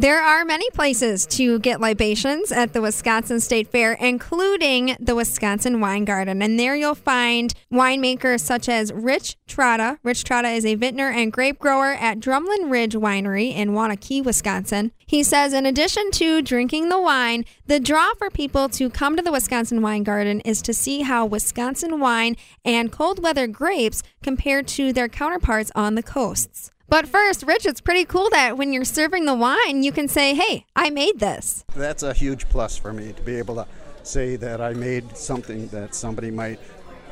There are many places to get libations at the Wisconsin State Fair, including the Wisconsin Wine Garden. And there you'll find winemakers such as Rich Trotta. Rich Trotta is a vintner and grape grower at Drumlin Ridge Winery in Waunakee, Wisconsin. He says, in addition to drinking the wine, the draw for people to come to the Wisconsin Wine Garden is to see how Wisconsin wine and cold weather grapes compare to their counterparts on the coasts. But first, Rich, it's pretty cool that when you're serving the wine, you can say, hey, I made this. That's a huge plus for me to be able to say that I made something that somebody might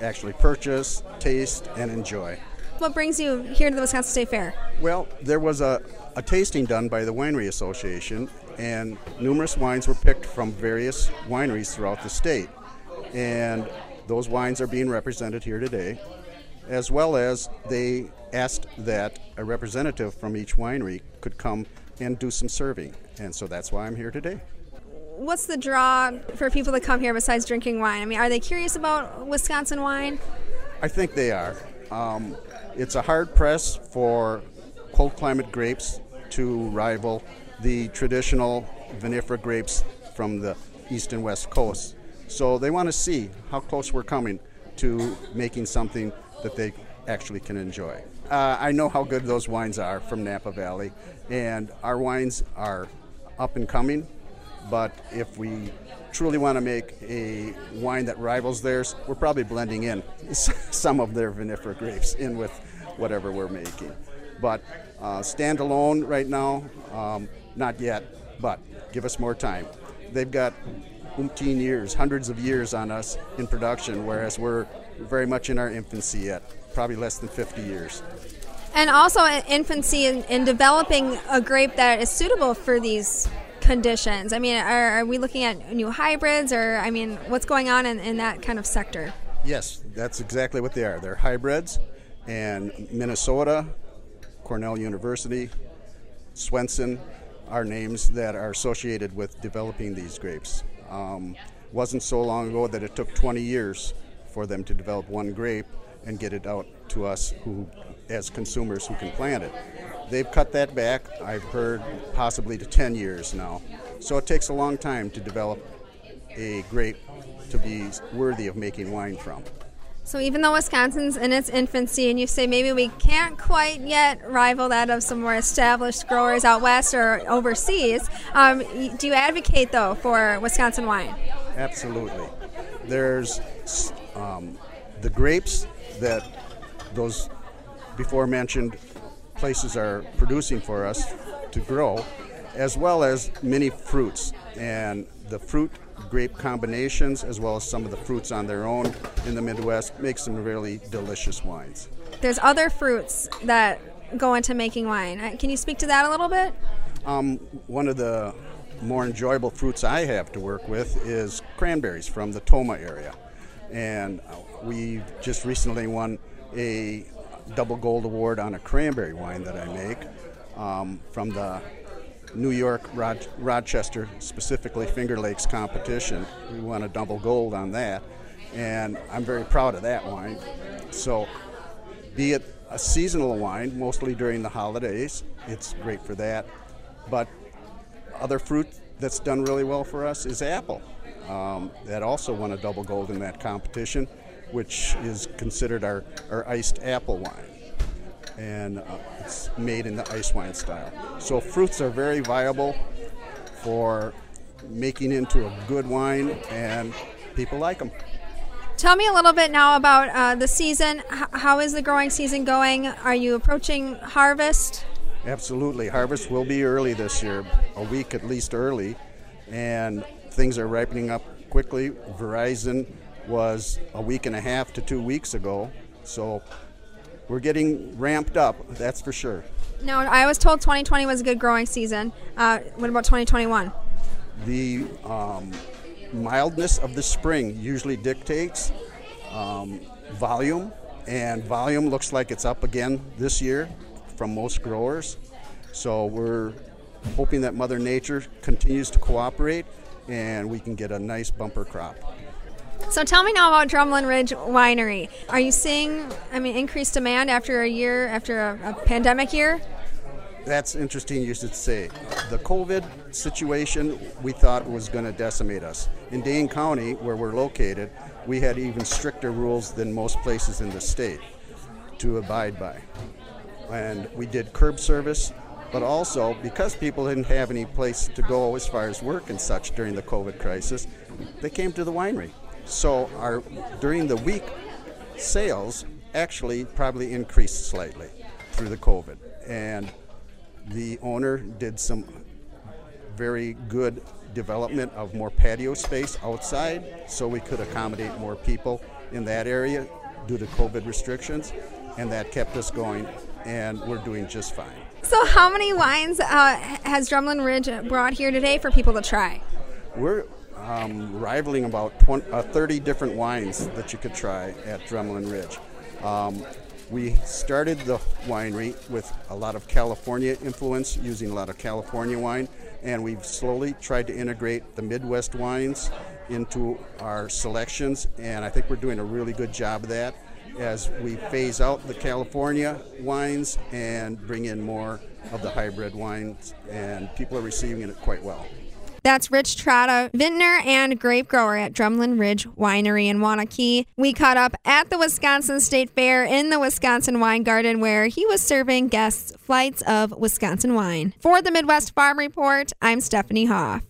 actually purchase, taste, and enjoy. What brings you here to the Wisconsin State Fair? Well, there was a, a tasting done by the Winery Association, and numerous wines were picked from various wineries throughout the state. And those wines are being represented here today, as well as they asked that a representative from each winery could come and do some serving. And so that's why I'm here today. What's the draw for people to come here besides drinking wine? I mean, are they curious about Wisconsin wine? I think they are. Um, it's a hard press for cold climate grapes to rival the traditional vinifera grapes from the east and west coast. So they want to see how close we're coming to making something that they actually can enjoy. Uh, I know how good those wines are from Napa Valley, and our wines are up and coming. But if we truly want to make a wine that rivals theirs, we're probably blending in some of their vinifera grapes in with whatever we're making. But uh, standalone right now, um, not yet, but give us more time. They've got umpteen years, hundreds of years on us in production, whereas we're very much in our infancy yet, probably less than 50 years. And also infancy in, in developing a grape that is suitable for these conditions. I mean, are, are, we looking at new hybrids, or I mean, what's going on in, in that kind of sector? Yes, that's exactly what they are. They're hybrids, and Minnesota, Cornell University, Swenson are names that are associated with developing these grapes. Um, wasn't so long ago that it took 20 years for them to develop one grape and get it out to us who as consumers who can plant it. They've cut that back, I've heard, possibly to 10 years now. So it takes a long time to develop a grape to be worthy of making wine from. So even though Wisconsin's in its infancy, and you say maybe we can't quite yet rival that of some more established growers out west or overseas, um, do you advocate though for Wisconsin wine? Absolutely. There's um, the grapes that those before mentioned places are producing for us to grow, as well as many fruits. And the fruit grape combinations, as well as some of the fruits on their own in the Midwest, make some really delicious wines. There's other fruits that go into making wine. Uh, can you speak to that a little bit? Um, one of the more enjoyable fruits I have to work with is cranberries from the Tomah area. And uh, we just recently won a double gold award on a cranberry wine that I make um, from the New York Rod- Rochester, specifically Finger Lakes competition. We won a double gold on that, and I'm very proud of that wine. So, be it a seasonal wine, mostly during the holidays, it's great for that. But other fruit that's done really well for us is apple. Um, that also won a double gold in that competition which is considered our, our iced apple wine. And uh, it's made in the ice wine style. So fruits are very viable for making into a good wine, and people like them. Tell me a little bit now about uh, the season. H- how is the growing season going? Are you approaching harvest? Absolutely. Harvest will be early this year, a week at least early, and things are ripening up quickly. Veraison was a week and a half to two weeks ago. So we're getting ramped up, that's for sure. Now, I was told 2020 was a good growing season. Uh, what about 2021? The um, mildness of the spring usually dictates um, volume, and volume looks like it's up again this year from most growers. So we're hoping that Mother Nature continues to cooperate and we can get a nice bumper crop. So tell me now about Drumlin Ridge Winery. Are you seeing, I mean, increased demand after a year, after a, a pandemic year? That's interesting you should say. The COVID situation we thought was going to decimate us. In Dane County, where we're located, we had even stricter rules than most places in the state to abide by. And we did curb service, but also because people didn't have any place to go as far as work and such during the COVID crisis, they came to the winery. So our during the week sales actually probably increased slightly through the COVID. And the owner did some very good development of more patio space outside so we could accommodate more people in that area due to COVID restrictions, and that kept us going, and we're doing just fine. So, how many wines uh, has Drumlin Ridge brought here today for people to try? We're um, rivaling about 20, uh, 30 different wines that you could try at Drumlin Ridge. Um, we started the winery with a lot of California influence, using a lot of California wine, and we've slowly tried to integrate the Midwest wines into our selections, and I think we're doing a really good job of that as we phase out the California wines and bring in more of the hybrid wines, and people are receiving it quite well. That's Rich Trotta, vintner and grape grower at Drumlin Ridge Winery in Waunakee. We caught up at the Wisconsin State Fair in the Wisconsin Wine Garden where he was serving guests flights of Wisconsin wine. For the Midwest Farm Report, I'm Stephanie Hoff.